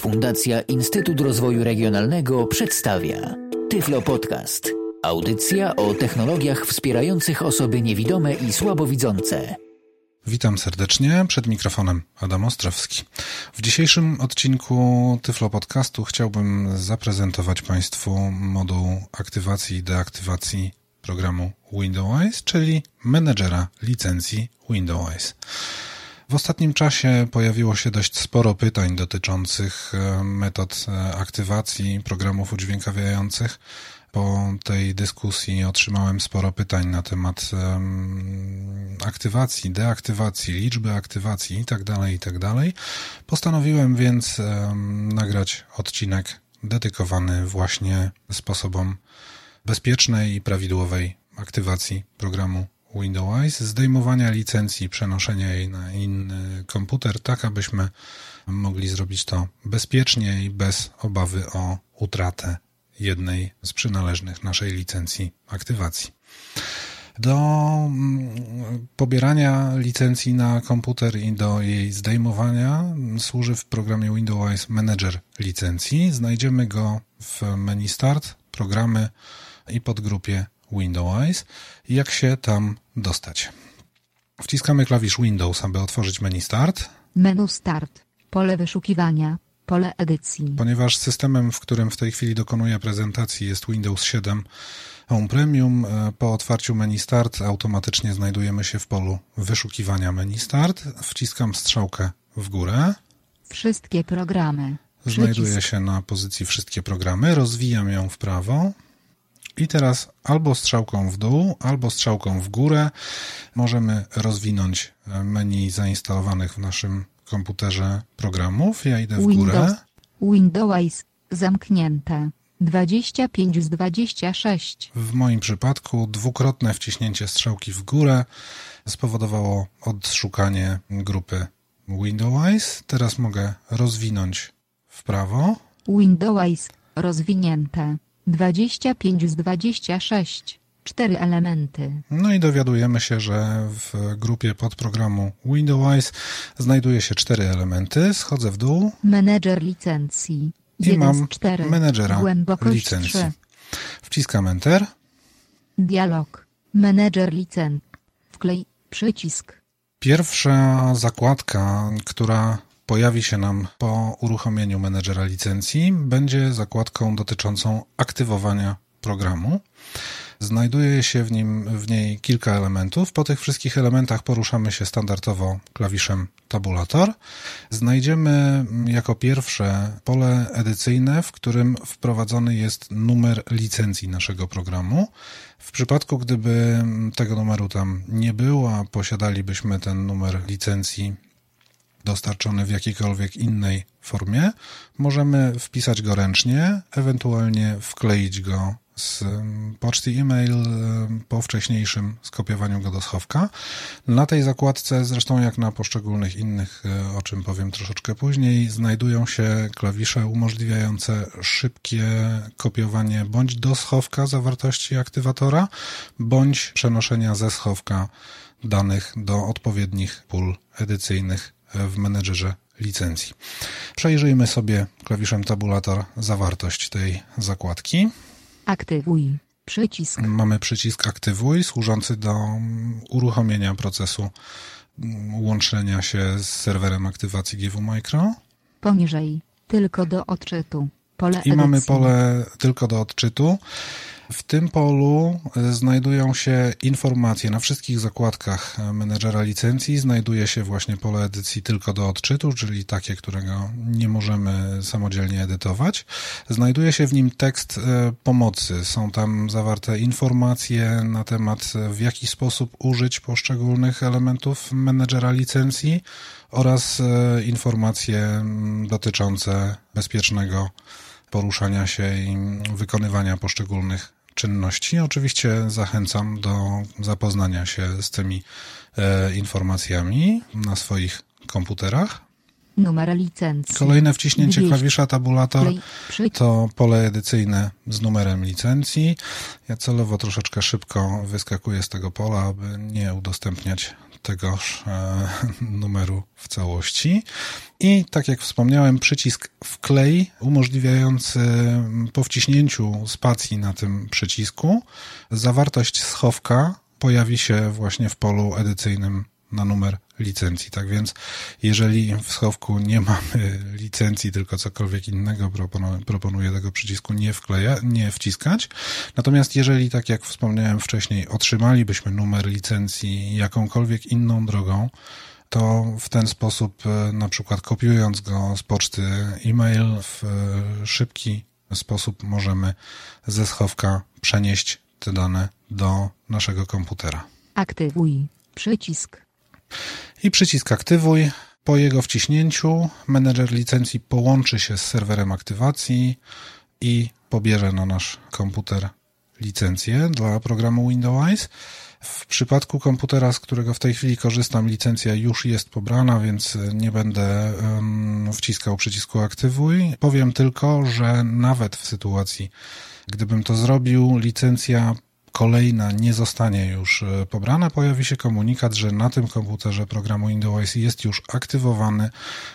Fundacja Instytut Rozwoju Regionalnego przedstawia Tyflo Podcast. Audycja o technologiach wspierających osoby niewidome i słabowidzące. Witam serdecznie, przed mikrofonem Adam Ostrowski. W dzisiejszym odcinku Tyflo Podcastu chciałbym zaprezentować Państwu moduł aktywacji i deaktywacji programu Windows, czyli menedżera licencji Windows. W ostatnim czasie pojawiło się dość sporo pytań dotyczących e, metod e, aktywacji programów udźwiękawiających. Po tej dyskusji otrzymałem sporo pytań na temat aktywacji, deaktywacji, liczby aktywacji itd., tak itd. Tak Postanowiłem więc nagrać odcinek dedykowany właśnie sposobom bezpiecznej i prawidłowej aktywacji programu Windows, zdejmowania licencji, przenoszenia jej na inny komputer, tak abyśmy mogli zrobić to bezpiecznie i bez obawy o utratę jednej z przynależnych naszej licencji aktywacji. Do mm, pobierania licencji na komputer i do jej zdejmowania służy w programie Windows Manager licencji. Znajdziemy go w menu Start, programy i podgrupie Windows. Jak się tam dostać? Wciskamy klawisz Windows, aby otworzyć menu Start. Menu Start, pole wyszukiwania, pole edycji. Ponieważ systemem, w którym w tej chwili dokonuję prezentacji jest Windows 7 Home Premium, e, po otwarciu menu Start automatycznie znajdujemy się w polu wyszukiwania menu Start. Wciskam strzałkę w górę. Wszystkie programy. Znajduję się na pozycji wszystkie programy, rozwijam ją w prawo. I teraz albo strzałką w dół, albo strzałką w górę możemy rozwinąć e, menu zainstalowanych w naszym komputerze programów. Ja idę w Windows, górę. Windows zamknięte. 25 z 26. W moim przypadku dwukrotne wciśnięcie strzałki w górę spowodowało odszukanie grupy Windows. Teraz mogę rozwinąć w prawo. Windows rozwinięte. 25 z 26. Cztery elementy. No i dowiadujemy się, że w grupie podprogramu Windows znajduje się cztery elementy. Schodzę w dół. Menedżer licencji. I mam menedżera licencji. 3. Wciskam Enter. Dialog. Menedżer licencji. Wklej przycisk. Pierwsza zakładka, która pojawi się nam po uruchomieniu menedżera licencji, będzie zakładką dotyczącą aktywowania programu. Znajduje się w, nim, w niej kilka elementów. Po tych wszystkich elementach poruszamy się standardowo klawiszem tabulator. Znajdziemy jako pierwsze pole edycyjne, w którym wprowadzony jest numer licencji naszego programu. W przypadku, gdyby tego numeru tam nie było, a posiadalibyśmy ten numer licencji dostarczony w jakiejkolwiek innej formie, możemy wpisać go ręcznie, ewentualnie wkleić go z poczty e-mail po wcześniejszym skopiowaniu go do schowka. Na tej zakładce, zresztą jak na poszczególnych innych, e, o czym powiem troszeczkę później, znajdują się klawisze umożliwiające szybkie kopiowanie bądź do schowka zawartości aktywatora, bądź przenoszenia ze schowka danych do odpowiednich pól edycyjnych w menedżerze licencji. Przejrzyjmy sobie klawiszem tabulator zawartość tej zakładki. Aktywuj. Przycisk. Mamy przycisk aktywuj służący do uruchomienia procesu łączenia się z serwerem aktywacji GW Micro. Poniżej. Tylko do odczytu. Pole I edycji. mamy pole tylko do odczytu. W tym polu e, znajdują się informacje. Na wszystkich zakładkach e, menedżera licencji znajduje się właśnie pole edycji tylko do odczytu, czyli takie, którego nie możemy samodzielnie edytować. Znajduje się w nim tekst e, pomocy. Są tam zawarte informacje na temat, w jaki sposób użyć poszczególnych elementów menedżera licencji oraz informacje dotyczące bezpiecznego poruszania się i wykonywania poszczególnych czynności. Oczywiście zachęcam do zapoznania się z tymi e, informacjami na swoich komputerach. Numer licencji. Kolejne wciśnięcie klawisza tabulator to pole edycyjne z numerem licencji. Ja celowo troszeczkę szybko wyskakuję z tego pola, aby nie udostępniać tegoż e, numeru w całości. I tak jak wspomniałem, przycisk wklej umożliwiający po wciśnięciu spacji na tym przycisku zawartość schowka pojawi się właśnie w polu edycyjnym na numer licencji. Tak więc, jeżeli w schowku nie mamy licencji, tylko cokolwiek innego, proponuję, tego przycisku nie wkleja, nie wciskać. Natomiast jeżeli, tak jak wspomniałem wcześniej, otrzymalibyśmy numer licencji jakąkolwiek inną drogą, to w ten sposób, e, na przykład kopiując go z poczty e-mail w e, szybki sposób możemy ze schowka przenieść te dane do naszego komputera. Aktywuj przycisk. I przycisk aktywuj. Po jego wciśnięciu menedżer licencji połączy się z serwerem aktywacji i pobierze na nasz komputer licencję dla programu Windows. W przypadku komputera, z którego w tej chwili korzystam, licencja już jest pobrana, więc nie będę um, wciskał przycisku aktywuj. Powiem tylko, że nawet w sytuacji, gdybym to zrobił, licencja kolejna nie zostanie już e, pobrana, pojawi się komunikat, że na tym komputerze programu Windows jest już aktywowany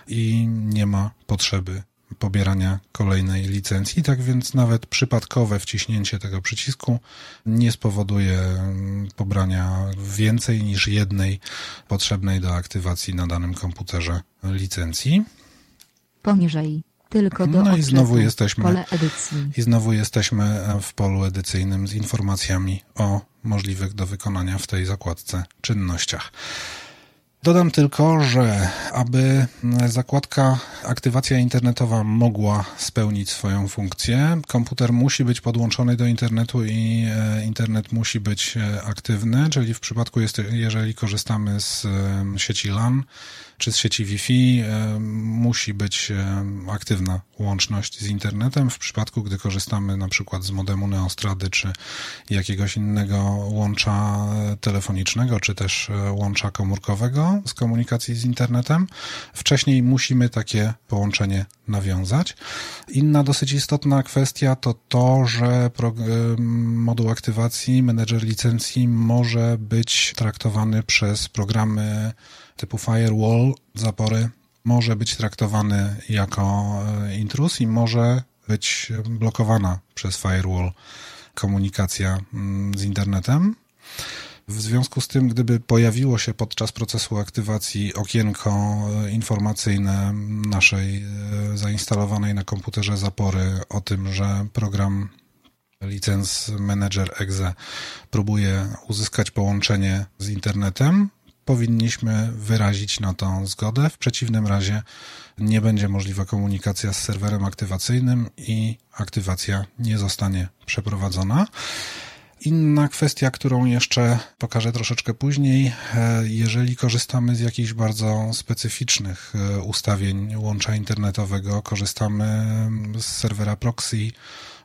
i nie ma potrzeby pobierania kolejnej licencji. Tak więc nawet przypadkowe wciśnięcie tego przycisku nie spowoduje mm, pobrania więcej niż jednej potrzebnej do aktywacji na danym komputerze licencji. Poniżej tylko do no i znowu jesteśmy. I znowu jesteśmy w polu edycyjnym z informacjami o możliwych do wykonania w tej zakładce czynnościach. Dodam tylko, że aby zakładka aktywacja internetowa mogła spełnić swoją funkcję, komputer musi być podłączony do internetu i e, internet musi być e, aktywny, czyli w przypadku, jeżeli korzystamy z e, sieci LAN, czy z sieci Wi-Fi e, musi być e, aktywna łączność z internetem. W przypadku, gdy korzystamy na przykład z modemu Neostrady, czy jakiegoś innego łącza telefonicznego, czy też e, łącza komórkowego z komunikacji z internetem, wcześniej musimy takie połączenie nawiązać. Inna dosyć istotna kwestia to to, że moduł aktywacji, menedżer licencji może być traktowany przez programy typu firewall, zapory, może być traktowany jako e, intruz i może być blokowana przez firewall komunikacja mm, z internetem. W związku z tym, gdyby pojawiło się podczas procesu aktywacji okienko e, informacyjne naszej e, zainstalowanej na komputerze zapory o tym, że program License Manager Exe próbuje uzyskać połączenie z internetem, powinniśmy wyrazić na to zgodę. W przeciwnym razie nie będzie możliwa komunikacja z serwerem aktywacyjnym i aktywacja nie zostanie przeprowadzona. Inna kwestia, którą jeszcze pokażę troszeczkę później, e, jeżeli korzystamy z jakichś bardzo specyficznych e, ustawień łącza internetowego, korzystamy z serwera proxy,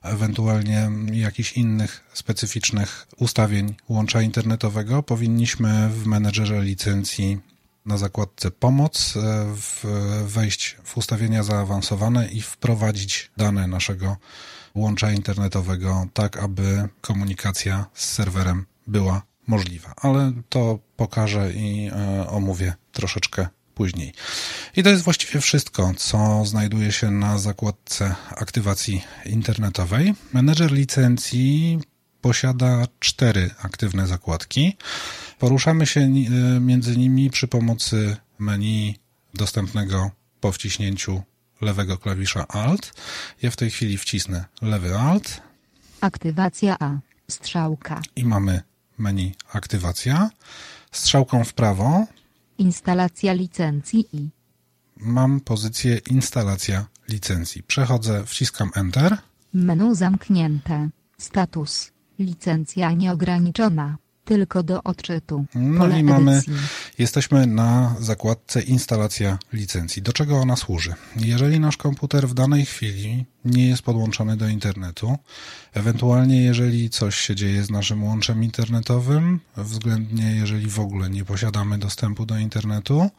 ewentualnie jakichś innych specyficznych ustawień łącza internetowego, powinniśmy w menedżerze licencji na zakładce pomoc e, wejść w ustawienia zaawansowane i wprowadzić dane naszego łącza internetowego, tak aby komunikacja z serwerem była możliwa. Ale to pokażę i e, omówię troszeczkę później. I to jest właściwie wszystko, co znajduje się na zakładce aktywacji internetowej. Menedżer licencji posiada cztery aktywne zakładki. Poruszamy się e, między nimi przy pomocy menu dostępnego po wciśnięciu lewego klawisza Alt. Ja w tej chwili wcisnę lewy Alt. Aktywacja A. Strzałka. I mamy menu aktywacja. Strzałką w prawo. Instalacja licencji i. Mam pozycję instalacja licencji. Przechodzę, wciskam Enter. Menu zamknięte. Status. Licencja nieograniczona tylko do odczytu. No i mamy, jesteśmy na zakładce instalacja licencji. Do czego ona służy? Jeżeli nasz komputer w danej chwili nie jest podłączony do internetu, ewentualnie jeżeli coś się dzieje z naszym łączem internetowym, względnie jeżeli w ogóle nie posiadamy dostępu do internetu,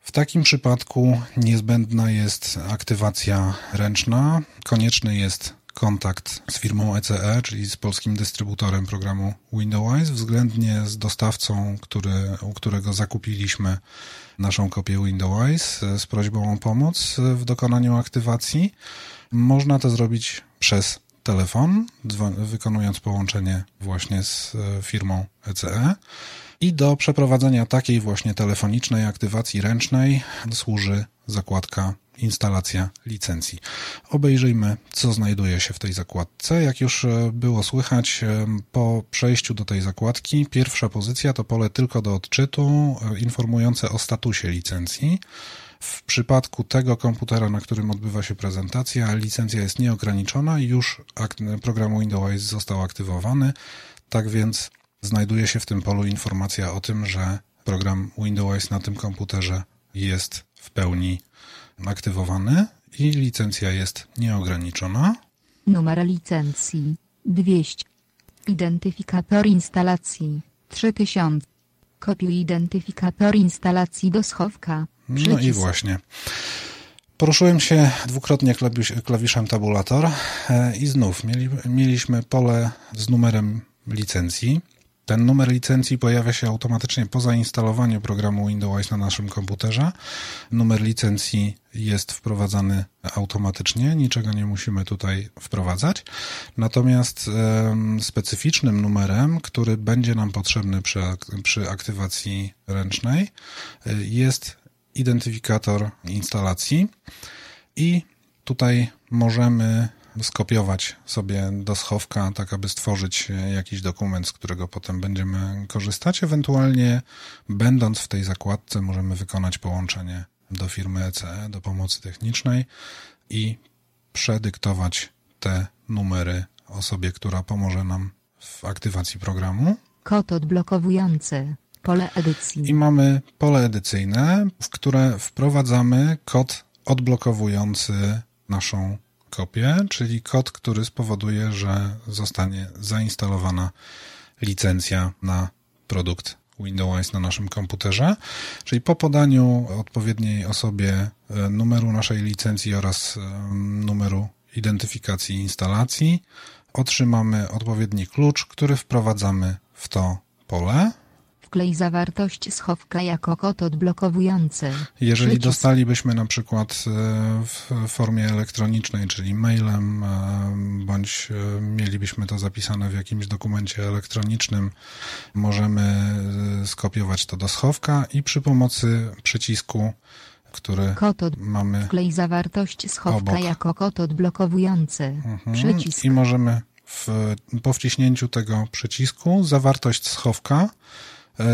w takim przypadku niezbędna jest aktywacja ręczna, konieczny jest kontakt z firmą ECE, czyli z polskim dystrybutorem programu Windows, względnie z dostawcą, który, u którego zakupiliśmy naszą kopię Windows z prośbą o pomoc w dokonaniu aktywacji. Można to zrobić przez telefon, wykonując połączenie właśnie z e, firmą ECE. I do przeprowadzenia takiej właśnie telefonicznej aktywacji ręcznej służy zakładka instalacja licencji. Obejrzyjmy, co znajduje się w tej zakładce. Jak już e, było słychać, e, po przejściu do tej zakładki, pierwsza pozycja to pole tylko do odczytu, informujące o statusie licencji. W przypadku tego komputera, na którym odbywa się prezentacja, licencja jest nieograniczona i już program Windows został aktywowany. Tak więc znajduje się w tym polu informacja o tym, że program Windows na tym komputerze jest w pełni aktywowany i licencja jest nieograniczona. Numer licencji 200. Identyfikator instalacji 3000. Kopiuj identyfikator instalacji do schowka. Przycisk. No i właśnie. Poruszyłem się dwukrotnie klawiszem tabulator e, i znów mieli, mieliśmy pole z numerem licencji. Ten numer licencji pojawia się automatycznie po zainstalowaniu programu Windows na naszym komputerze. Numer licencji jest wprowadzany automatycznie, niczego nie musimy tutaj wprowadzać. Natomiast specyficznym numerem, który będzie nam potrzebny przy, przy aktywacji ręcznej, e, jest identyfikator instalacji i tutaj możemy skopiować sobie do schowka, tak aby stworzyć jakiś dokument, z którego potem będziemy korzystać. Ewentualnie, będąc w tej zakładce, możemy wykonać połączenie do firmy ECE, do pomocy technicznej i przedyktować te numery osobie, która pomoże nam w aktywacji programu. Kod odblokowujący. Pole edycji. I mamy pole edycyjne, w które wprowadzamy kod odblokowujący naszą kopię, czyli kod, który spowoduje, że zostanie zainstalowana licencja na produkt Windows na naszym komputerze, czyli po podaniu odpowiedniej osobie e, numeru naszej licencji oraz e, numeru identyfikacji instalacji otrzymamy odpowiedni klucz, który wprowadzamy w to pole. Wklej zawartość schowka jako kod odblokowujący. Jeżeli Przycisk. dostalibyśmy na przykład e, w formie elektronicznej, czyli mailem, e, bądź e, mielibyśmy to zapisane w jakimś dokumencie elektronicznym, możemy skopiować to do schowka i przy pomocy przycisku który kod od... mamy. Wklej zawartość schowka obok. jako kod odblokowujący. Mhm. Przycisk. I możemy w, po wciśnięciu tego przycisku zawartość schowka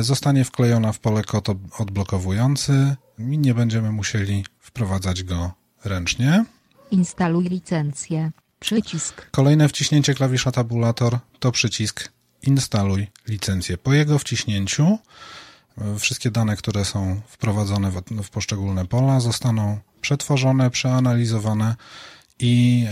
zostanie wklejona w pole kod odblokowujący i nie będziemy musieli wprowadzać go ręcznie. Instaluj licencję. Przycisk. Kolejne wciśnięcie klawisza tabulator to przycisk instaluj licencję. Po jego wciśnięciu e, wszystkie dane, które są wprowadzone w, w poszczególne pola zostaną przetworzone, przeanalizowane i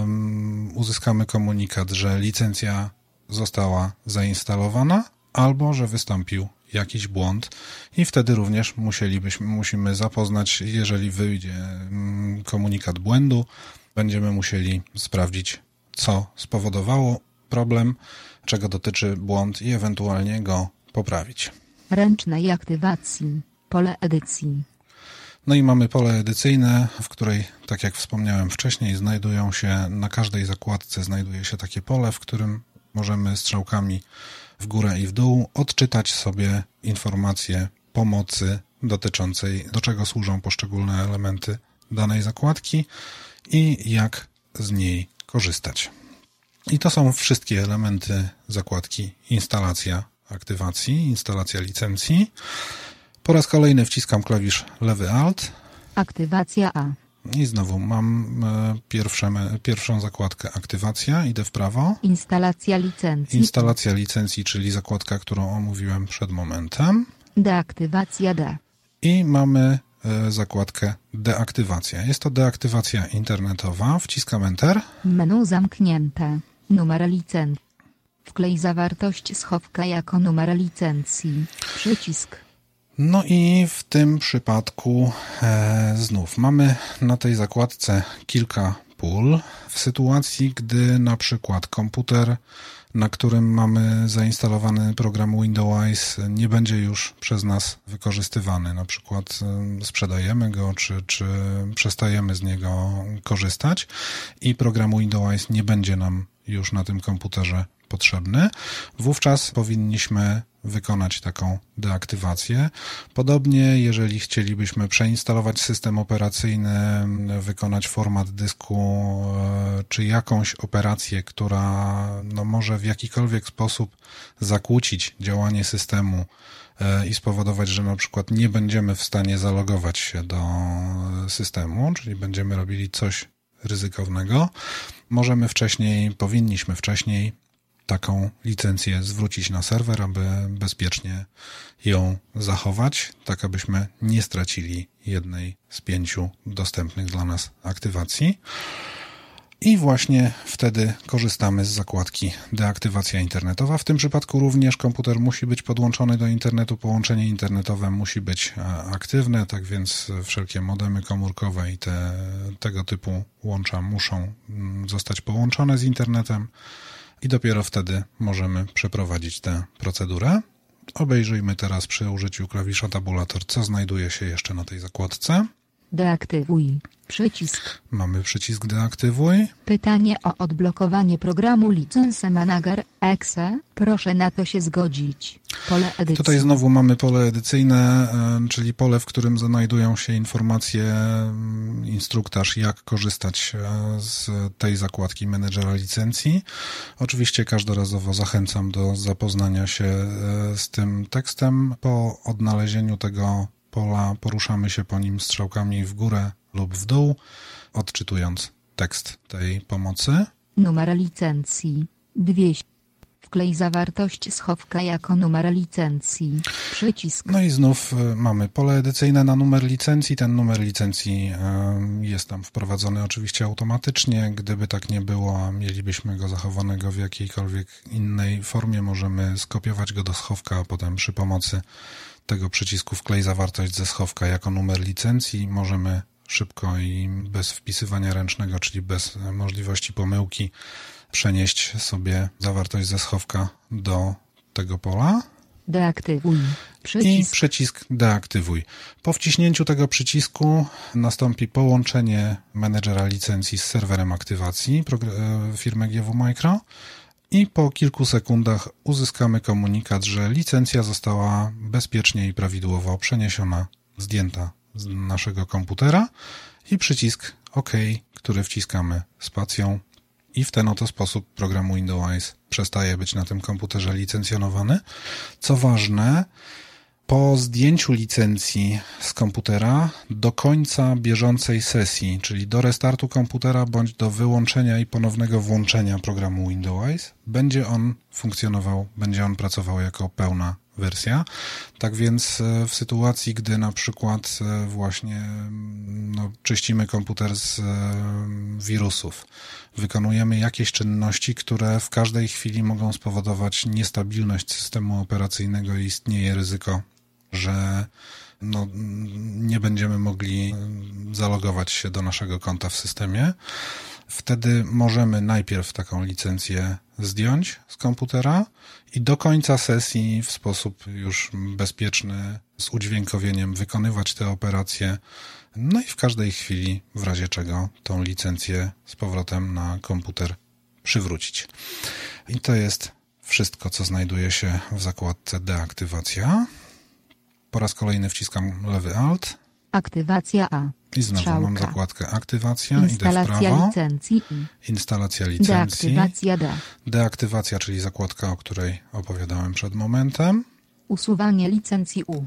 um, uzyskamy komunikat, że licencja została zainstalowana albo że wystąpił jakiś błąd i wtedy również musielibyśmy, musimy zapoznać, jeżeli wyjdzie mm, komunikat błędu, będziemy musieli sprawdzić, co spowodowało problem, czego dotyczy błąd i ewentualnie go poprawić. Ręcznej aktywacji, pole edycji. No i mamy pole edycyjne, w której, tak jak wspomniałem wcześniej, znajdują się, na każdej zakładce znajduje się takie pole, w którym możemy strzałkami w górę i w dół odczytać sobie informacje pomocy dotyczącej, do czego służą poszczególne elementy danej zakładki i jak z niej korzystać. I to są wszystkie elementy zakładki instalacja aktywacji, instalacja licencji. Po raz kolejny wciskam klawisz lewy Alt. Aktywacja A. I znowu mam e, pierwsze, pierwszą zakładkę aktywacja, idę w prawo. Instalacja licencji. Instalacja licencji, czyli zakładka, którą omówiłem przed momentem. Deaktywacja D. I mamy e, zakładkę deaktywacja. Jest to deaktywacja internetowa. Wciskam Enter. Menu zamknięte. Numer licencji. Wklej zawartość schowka jako numer licencji. Przycisk. No i w tym przypadku e, znów mamy na tej zakładce kilka pól w sytuacji, gdy na przykład komputer, na którym mamy zainstalowany program Windows, nie będzie już przez nas wykorzystywany. Na przykład sprzedajemy go, czy, czy przestajemy z niego korzystać i program Windows nie będzie nam już na tym komputerze potrzebny, wówczas powinniśmy wykonać taką deaktywację. Podobnie, jeżeli chcielibyśmy przeinstalować system operacyjny, wykonać format dysku, e, czy jakąś operację, która no, może w jakikolwiek sposób zakłócić działanie systemu e, i spowodować, że na przykład nie będziemy w stanie zalogować się do systemu, czyli będziemy robili coś ryzykownego, możemy wcześniej, powinniśmy wcześniej taką licencję zwrócić na serwer, aby bezpiecznie ją zachować, tak abyśmy nie stracili jednej z pięciu dostępnych dla nas aktywacji. I właśnie wtedy korzystamy z zakładki deaktywacja internetowa. W tym przypadku również komputer musi być podłączony do internetu, połączenie internetowe musi być e, aktywne, tak więc wszelkie modemy komórkowe i te, tego typu łącza muszą mm, zostać połączone z internetem i dopiero wtedy możemy przeprowadzić tę procedurę. Obejrzyjmy teraz przy użyciu klawisza tabulator, co znajduje się jeszcze na tej zakładce. Deaktywuj. Przycisk. Mamy przycisk deaktywuj. Pytanie o odblokowanie programu License Manager EXE. Proszę na to się zgodzić. Pole edycji. Tutaj znowu mamy pole edycyjne, e, czyli pole, w którym znajdują się informacje, mm, instruktaż, jak korzystać e, z tej zakładki menedżera licencji. Oczywiście każdorazowo zachęcam do zapoznania się e, z tym tekstem. Po odnalezieniu tego pola poruszamy się po nim strzałkami w górę lub w dół, odczytując tekst tej pomocy. Numer licencji 200. Wklej zawartość schowka jako numer licencji. Przycisk. No i znów y, mamy pole edycyjne na numer licencji. Ten numer licencji y, jest tam wprowadzony oczywiście automatycznie. Gdyby tak nie było, a mielibyśmy go zachowanego w jakiejkolwiek innej formie, możemy skopiować go do schowka, a potem przy pomocy tego przycisku wklej zawartość ze schowka jako numer licencji. Możemy szybko i bez wpisywania ręcznego, czyli bez możliwości pomyłki, przenieść sobie zawartość ze schowka do tego pola. Deaktywuj. Przycisk. I przycisk deaktywuj. Po wciśnięciu tego przycisku nastąpi połączenie menedżera licencji z serwerem aktywacji e, firmy GW Micro i po kilku sekundach uzyskamy komunikat, że licencja została bezpiecznie i prawidłowo przeniesiona, zdjęta z naszego komputera i przycisk OK, który wciskamy spacją i w ten oto sposób program Windows przestaje być na tym komputerze licencjonowany. Co ważne, po zdjęciu licencji z komputera do końca bieżącej sesji, czyli do restartu komputera bądź do wyłączenia i ponownego włączenia programu Windows, będzie on funkcjonował, będzie on pracował jako pełna wersja. Tak więc e, w sytuacji, gdy na przykład e, właśnie mm, no, czyścimy komputer z e, wirusów, wykonujemy jakieś czynności, które w każdej chwili mogą spowodować niestabilność systemu operacyjnego i istnieje ryzyko że no, nie będziemy mogli zalogować się do naszego konta w systemie. Wtedy możemy najpierw taką licencję zdjąć z komputera i do końca sesji w sposób już bezpieczny, z udźwiękowieniem wykonywać te operacje. No i w każdej chwili, w razie czego, tą licencję z powrotem na komputer przywrócić. I to jest wszystko, co znajduje się w zakładce deaktywacja. Po raz kolejny wciskam lewy Alt. Aktywacja A. I znowu Strzałka. mam zakładkę aktywacja, Instalacja idę w prawo. licencji. Instalacja licencji. Deaktywacja D. Deaktywacja, czyli zakładka, o której opowiadałem przed momentem. Usuwanie licencji U.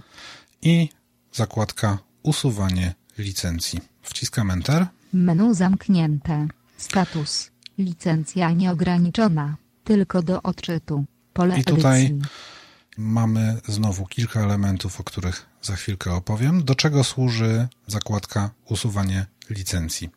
I zakładka usuwanie licencji. Wciskam Enter. Menu zamknięte. Status. Licencja nieograniczona. Tylko do odczytu. Pole I tutaj edycji mamy znowu kilka elementów, o których za chwilkę opowiem. Do czego służy zakładka usuwanie licencji?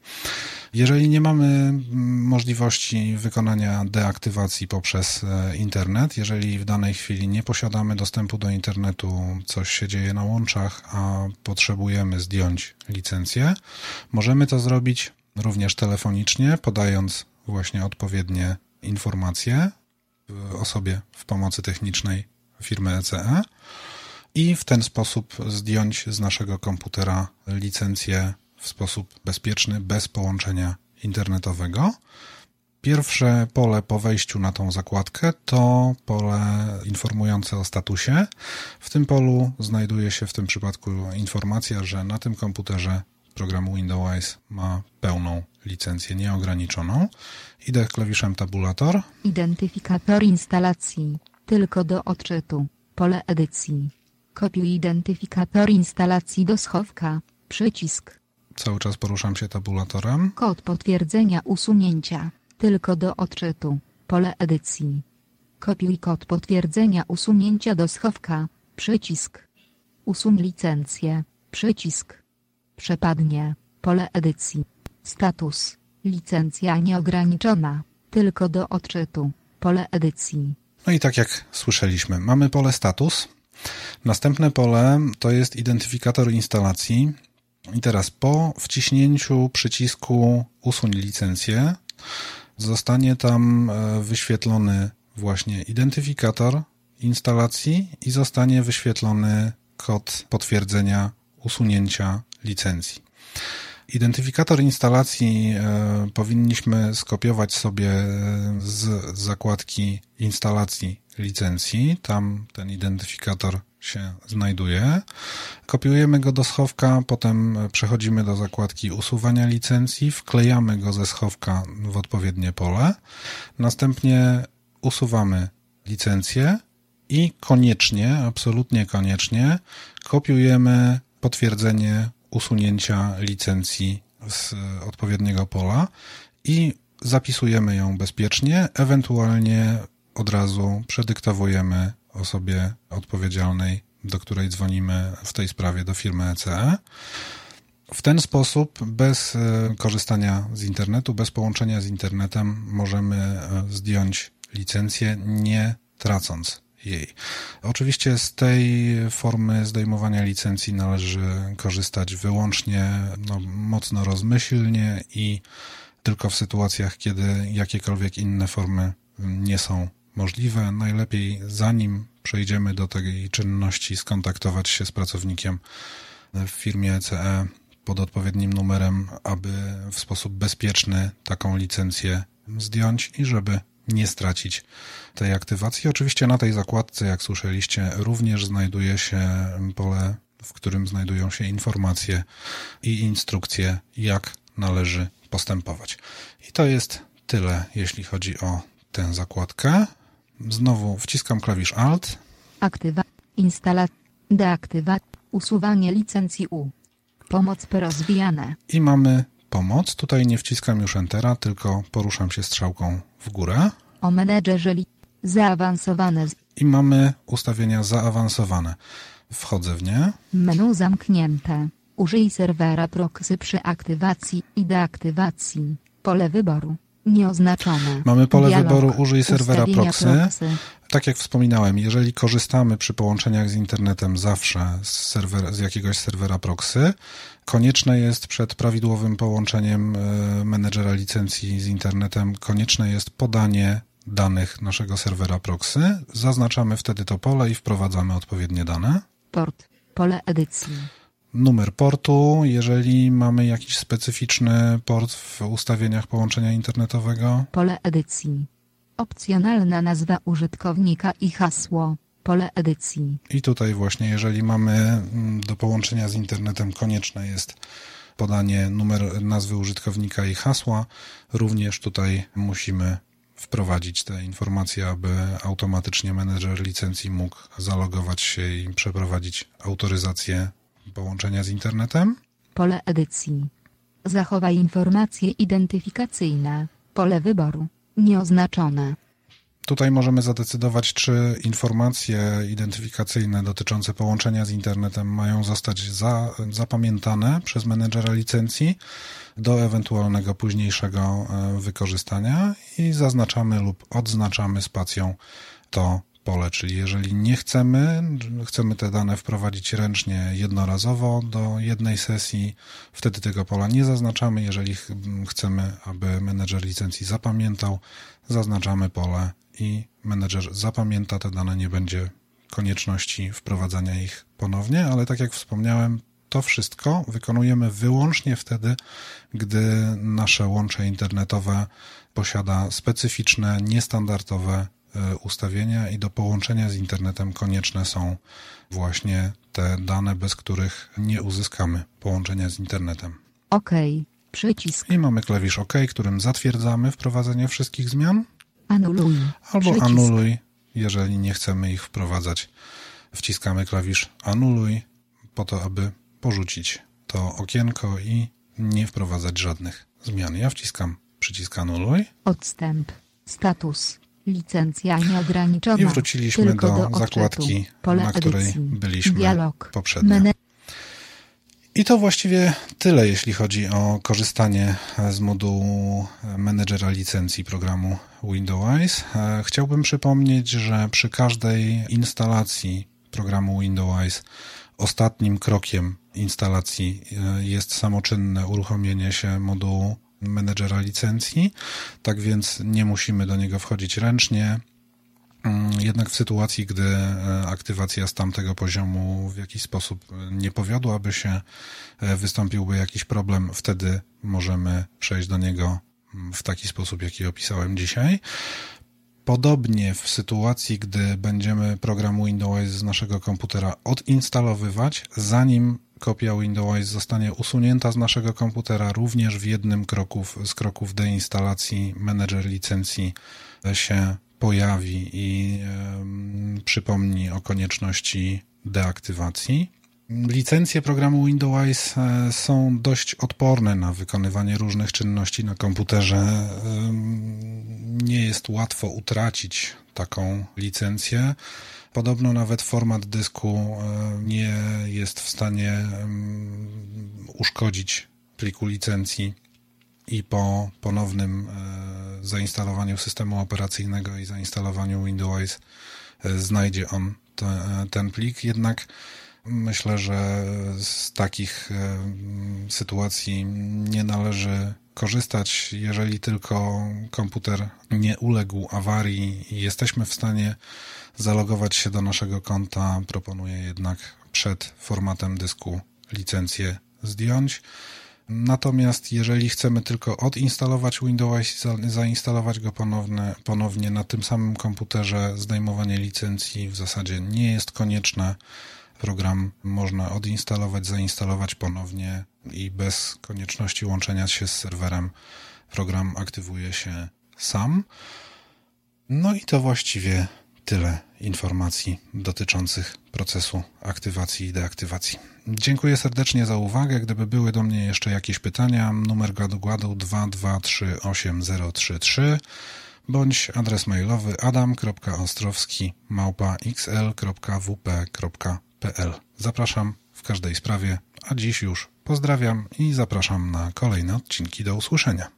Jeżeli nie mamy mm, możliwości wykonania deaktywacji poprzez e, internet, jeżeli w danej chwili nie posiadamy dostępu do internetu, coś się dzieje na łączach, a potrzebujemy zdjąć licencję, możemy to zrobić również telefonicznie, podając właśnie odpowiednie informacje osobie w pomocy technicznej firmy ECE i w ten sposób zdjąć z naszego komputera licencję w sposób bezpieczny, bez połączenia internetowego. Pierwsze pole po wejściu na tą zakładkę to pole informujące o statusie. W tym polu znajduje się w tym przypadku informacja, że na tym komputerze programu Windows ma pełną licencję nieograniczoną. Idę klawiszem tabulator. Identyfikator instalacji. Tylko do odczytu. Pole edycji. Kopiuj identyfikator instalacji do schowka. Przycisk. Cały czas poruszam się tabulatorem. Kod potwierdzenia usunięcia. Tylko do odczytu. Pole edycji. Kopiuj kod potwierdzenia usunięcia do schowka. Przycisk. Usuń licencję. Przycisk. Przepadnie. Pole edycji. Status. Licencja nieograniczona. Tylko do odczytu. Pole edycji. No i tak jak słyszeliśmy, mamy pole status. Następne pole to jest identyfikator instalacji. I teraz po wciśnięciu przycisku usuń licencję zostanie tam e, wyświetlony właśnie identyfikator instalacji i zostanie wyświetlony kod potwierdzenia usunięcia licencji. Identyfikator instalacji e, powinniśmy skopiować sobie z zakładki instalacji licencji. Tam ten identyfikator się znajduje. Kopiujemy go do schowka, potem przechodzimy do zakładki usuwania licencji, wklejamy go ze schowka w odpowiednie pole. Następnie usuwamy licencję i koniecznie, absolutnie koniecznie kopiujemy potwierdzenie usunięcia licencji z odpowiedniego pola i zapisujemy ją bezpiecznie, ewentualnie od razu przedyktowujemy osobie odpowiedzialnej, do której dzwonimy w tej sprawie do firmy ECE. W ten sposób, bez e, korzystania z internetu, bez połączenia z internetem, możemy e, zdjąć licencję, nie tracąc jej. Oczywiście z tej formy zdejmowania licencji należy korzystać wyłącznie no, mocno rozmyślnie i tylko w sytuacjach, kiedy jakiekolwiek inne formy nie są możliwe. Najlepiej zanim przejdziemy do tej czynności skontaktować się z pracownikiem w firmie ECE pod odpowiednim numerem, aby w sposób bezpieczny taką licencję zdjąć i żeby nie stracić tej aktywacji. Oczywiście na tej zakładce, jak słyszeliście, również znajduje się pole, w którym znajdują się informacje i instrukcje, jak należy postępować. I to jest tyle, jeśli chodzi o tę zakładkę. Znowu wciskam klawisz Alt. Aktywa, instalacja, deaktywacja, usuwanie licencji U. Pomoc rozwijane. I mamy pomoc. Tutaj nie wciskam już Entera, tylko poruszam się strzałką w górę. O menedżerze zaawansowane. I mamy ustawienia zaawansowane. Wchodzę w nie. Menu zamknięte. Użyj serwera proxy przy aktywacji i deaktywacji. Pole wyboru. Nieoznaczone. Mamy pole Dialog. wyboru użyj serwera proxy. proxy. Tak jak wspominałem, jeżeli korzystamy przy połączeniach z internetem zawsze z, serwer, z jakiegoś serwera proxy, konieczne jest przed prawidłowym połączeniem e, menedżera licencji z internetem, konieczne jest podanie danych naszego serwera proxy. Zaznaczamy wtedy to pole i wprowadzamy odpowiednie dane. Port, pole edycji numer portu, jeżeli mamy jakiś specyficzny port w ustawieniach połączenia internetowego. Pole edycji. Opcjonalna nazwa użytkownika i hasło. Pole edycji. I tutaj właśnie, jeżeli mamy mm, do połączenia z internetem konieczne jest podanie numer nazwy użytkownika i hasła, również tutaj musimy wprowadzić te informacje, aby automatycznie menedżer licencji mógł zalogować się i przeprowadzić autoryzację połączenia z internetem. Pole edycji. Zachowaj informacje identyfikacyjne. Pole wyboru. Nieoznaczone. Tutaj możemy zadecydować, czy informacje identyfikacyjne dotyczące połączenia z internetem mają zostać za, zapamiętane przez menedżera licencji do ewentualnego późniejszego e, wykorzystania i zaznaczamy lub odznaczamy spacją to pole, czyli jeżeli nie chcemy, chcemy te dane wprowadzić ręcznie jednorazowo do jednej sesji, wtedy tego pola nie zaznaczamy. Jeżeli chcemy, aby menedżer licencji zapamiętał, zaznaczamy pole i menedżer zapamięta te dane, nie będzie konieczności wprowadzania ich ponownie, ale tak jak wspomniałem, to wszystko wykonujemy wyłącznie wtedy, gdy nasze łącze internetowe posiada specyficzne, niestandardowe ustawienia i do połączenia z internetem konieczne są właśnie te dane, bez których nie uzyskamy połączenia z internetem. OK. Przycisk. I mamy klawisz OK, którym zatwierdzamy wprowadzenie wszystkich zmian. Anuluj. Albo Przycisk. anuluj, jeżeli nie chcemy ich wprowadzać. Wciskamy klawisz anuluj po to, aby porzucić to okienko i nie wprowadzać żadnych zmian. Ja wciskam przycisk anuluj Odstęp. Status. Licencja nieograniczona. i wróciliśmy Tylko do, do zakładki, Pole na której edycji. byliśmy Dialog. poprzednio. Mene- I to właściwie tyle, jeśli chodzi o korzystanie z modułu menedżera licencji programu Windows. E, Chciałbym przypomnieć, że przy każdej instalacji programu Windows ostatnim krokiem instalacji e, jest samoczynne uruchomienie się modułu menedżera licencji, tak więc nie musimy do niego wchodzić ręcznie. Mm, Jednak w sytuacji, gdy e, aktywacja z tamtego poziomu w jakiś sposób nie powiodłaby się, e, wystąpiłby jakiś problem, wtedy możemy przejść do niego mm, w taki sposób, jaki opisałem dzisiaj. Podobnie w sytuacji, gdy będziemy program Windows z naszego komputera odinstalowywać, zanim kopia Windows zostanie usunięta z naszego komputera, również w jednym kroku, z kroków deinstalacji menedżer licencji się pojawi i em, przypomni o konieczności deaktywacji. Licencje programu Windows e, są dość odporne na wykonywanie różnych czynności na komputerze. Nie jest łatwo utracić taką licencję. Podobno nawet format dysku e, nie jest w stanie uszkodzić pliku licencji i po ponownym e, zainstalowaniu systemu operacyjnego i zainstalowaniu Windows e, znajdzie on te, ten plik. Jednak myślę, że z takich sytuacji nie należy korzystać, jeżeli tylko komputer nie uległ awarii i jesteśmy w stanie zalogować się do naszego konta. Proponuję jednak przed formatem dysku licencję zdjąć. Natomiast jeżeli chcemy tylko odinstalować Windows i za- zainstalować go ponownie na tym samym komputerze, zdejmowanie licencji w zasadzie nie jest konieczne. Program można odinstalować, zainstalować ponownie i bez konieczności łączenia się z serwerem program aktywuje się sam. No i to właściwie tyle informacji dotyczących procesu aktywacji i deaktywacji. Dziękuję serdecznie za uwagę. Gdyby były do mnie jeszcze jakieś pytania, numer gadu gadu 2238033 bądź adres mailowy adam.ostrowski małpa xl.wp.pl. Zapraszam w każdej sprawie, a dziś już pozdrawiam i zapraszam na kolejne odcinki. Do usłyszenia.